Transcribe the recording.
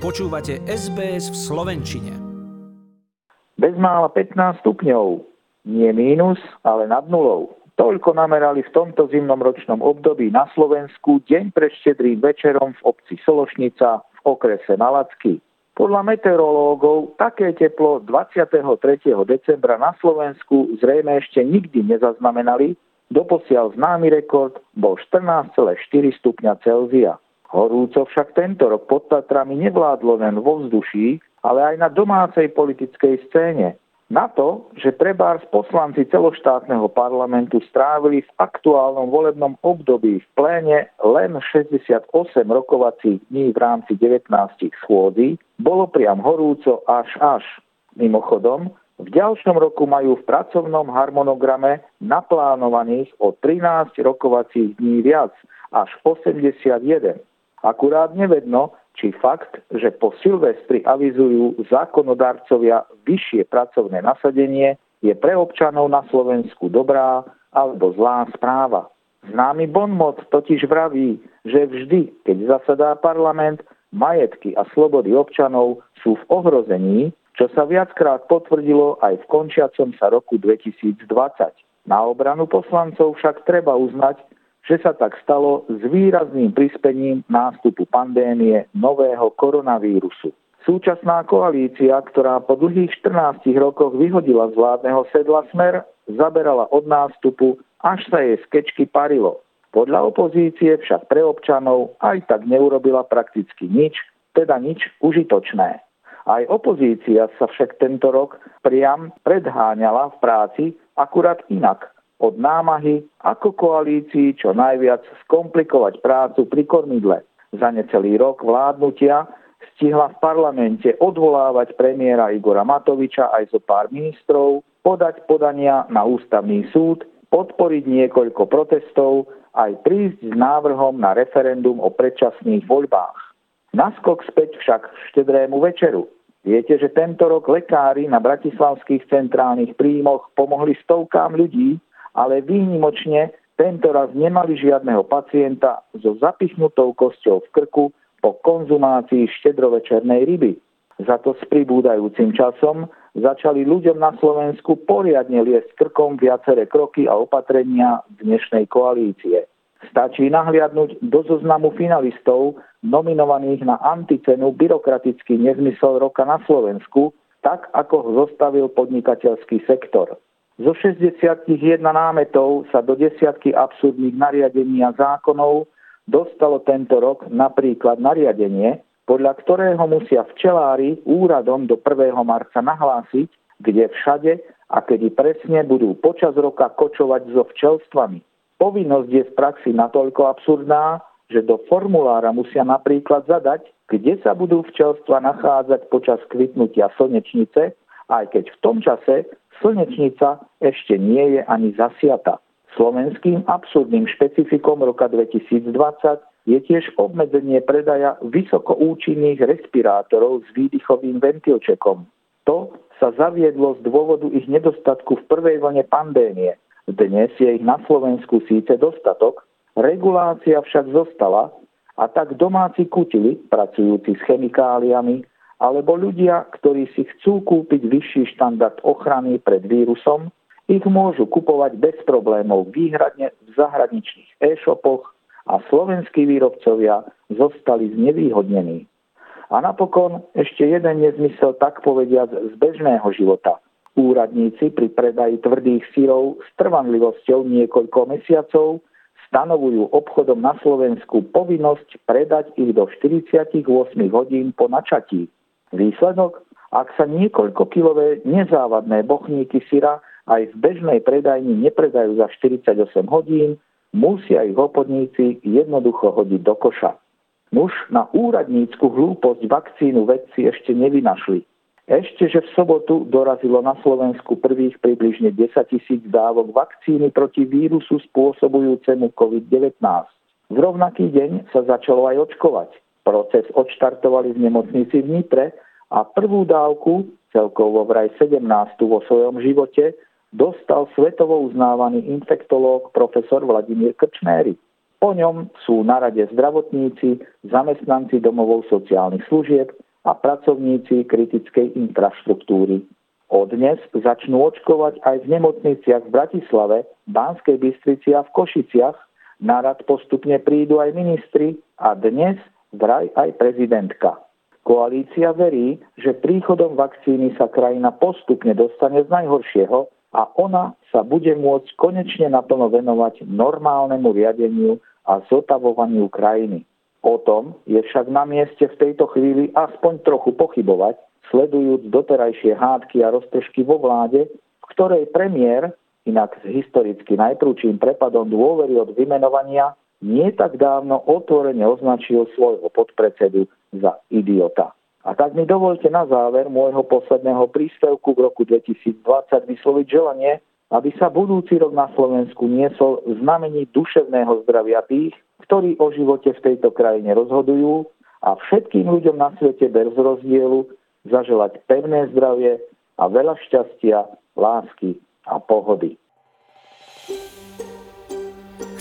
Počúvate SBS v Slovenčine. Bezmála 15 stupňov. Nie mínus, ale nad nulou. Toľko namerali v tomto zimnom ročnom období na Slovensku deň pred štedrým večerom v obci Sološnica v okrese Malacky. Podľa meteorológov také teplo 23. decembra na Slovensku zrejme ešte nikdy nezaznamenali, doposiaľ známy rekord bol 14,4 stupňa Celzia. Horúco však tento rok pod Tatrami nevládlo len vo vzduší, ale aj na domácej politickej scéne. Na to, že trebárs poslanci celoštátneho parlamentu strávili v aktuálnom volebnom období v pléne len 68 rokovacích dní v rámci 19 schôdí, bolo priam horúco až až. Mimochodom, v ďalšom roku majú v pracovnom harmonograme naplánovaných o 13 rokovacích dní viac, až 81. Akurát nevedno, či fakt, že po Silvestri avizujú zákonodarcovia vyššie pracovné nasadenie, je pre občanov na Slovensku dobrá alebo zlá správa. Známy bonmot totiž vraví, že vždy, keď zasadá parlament, majetky a slobody občanov sú v ohrození, čo sa viackrát potvrdilo aj v končiacom sa roku 2020. Na obranu poslancov však treba uznať, že sa tak stalo s výrazným prispením nástupu pandémie nového koronavírusu. Súčasná koalícia, ktorá po dlhých 14 rokoch vyhodila z vládneho sedla smer, zaberala od nástupu, až sa jej skečky parilo. Podľa opozície však pre občanov aj tak neurobila prakticky nič, teda nič užitočné. Aj opozícia sa však tento rok priam predháňala v práci akurát inak – od námahy, ako koalícii čo najviac skomplikovať prácu pri kormidle. Za necelý rok vládnutia stihla v parlamente odvolávať premiéra Igora Matoviča aj zo pár ministrov, podať podania na ústavný súd, podporiť niekoľko protestov, aj prísť s návrhom na referendum o predčasných voľbách. Naskok späť však v štedrému večeru. Viete, že tento rok lekári na bratislavských centrálnych príjmoch pomohli stovkám ľudí, ale výnimočne tento raz nemali žiadneho pacienta so zapichnutou kosťou v krku po konzumácii štedrovečernej ryby. Za to s pribúdajúcim časom začali ľuďom na Slovensku poriadne liesť krkom viaceré kroky a opatrenia dnešnej koalície. Stačí nahliadnúť do zoznamu finalistov nominovaných na anticenu byrokratický nezmysel roka na Slovensku, tak ako ho zostavil podnikateľský sektor. Zo 61 námetov sa do desiatky absurdných nariadení a zákonov dostalo tento rok napríklad nariadenie, podľa ktorého musia včelári úradom do 1. marca nahlásiť, kde všade a kedy presne budú počas roka kočovať so včelstvami. Povinnosť je v praxi natoľko absurdná, že do formulára musia napríklad zadať, kde sa budú včelstva nachádzať počas kvitnutia slnečnice, aj keď v tom čase Slnečnica ešte nie je ani zasiata. Slovenským absurdným špecifikom roka 2020 je tiež obmedzenie predaja vysokoúčinných respirátorov s výdychovým ventilčekom. To sa zaviedlo z dôvodu ich nedostatku v prvej vlne pandémie. Dnes je ich na Slovensku síce dostatok, regulácia však zostala a tak domáci kutili, pracujúci s chemikáliami, alebo ľudia, ktorí si chcú kúpiť vyšší štandard ochrany pred vírusom, ich môžu kupovať bez problémov výhradne v zahraničných e-shopoch a slovenskí výrobcovia zostali znevýhodnení. A napokon ešte jeden nezmysel tak povediať z bežného života. Úradníci pri predaji tvrdých sírov s trvanlivosťou niekoľko mesiacov stanovujú obchodom na Slovensku povinnosť predať ich do 48 hodín po načatí. Výsledok? Ak sa niekoľkokilové nezávadné bochníky syra aj v bežnej predajni nepredajú za 48 hodín, musia ich obchodníci jednoducho hodiť do koša. Muž na úradnícku hlúposť vakcínu vedci ešte nevynašli. Ešte, že v sobotu dorazilo na Slovensku prvých približne 10 tisíc dávok vakcíny proti vírusu spôsobujúcemu COVID-19. V rovnaký deň sa začalo aj očkovať. Proces odštartovali v nemocnici v Nitre a prvú dávku, celkovo vraj 17. vo svojom živote, dostal svetovo uznávaný infektológ profesor Vladimír Krčméry. Po ňom sú na rade zdravotníci, zamestnanci domovou sociálnych služieb, a pracovníci kritickej infraštruktúry. Od dnes začnú očkovať aj v nemocniciach v Bratislave, Banskej Bystrici a v Košiciach. Na rad postupne prídu aj ministri a dnes vraj aj prezidentka. Koalícia verí, že príchodom vakcíny sa krajina postupne dostane z najhoršieho a ona sa bude môcť konečne naplno venovať normálnemu riadeniu a zotavovaniu krajiny. O tom je však na mieste v tejto chvíli aspoň trochu pochybovať, sledujúc doterajšie hádky a roztržky vo vláde, v ktorej premiér, inak s historicky najprúčím prepadom dôvery od vymenovania, nie tak dávno otvorene označil svojho podpredsedu za idiota. A tak mi dovolte na záver môjho posledného príspevku k roku 2020 vysloviť želanie, aby sa budúci rok na Slovensku niesol znamení duševného zdravia tých, ktorí o živote v tejto krajine rozhodujú a všetkým ľuďom na svete bez rozdielu zaželať pevné zdravie a veľa šťastia, lásky a pohody.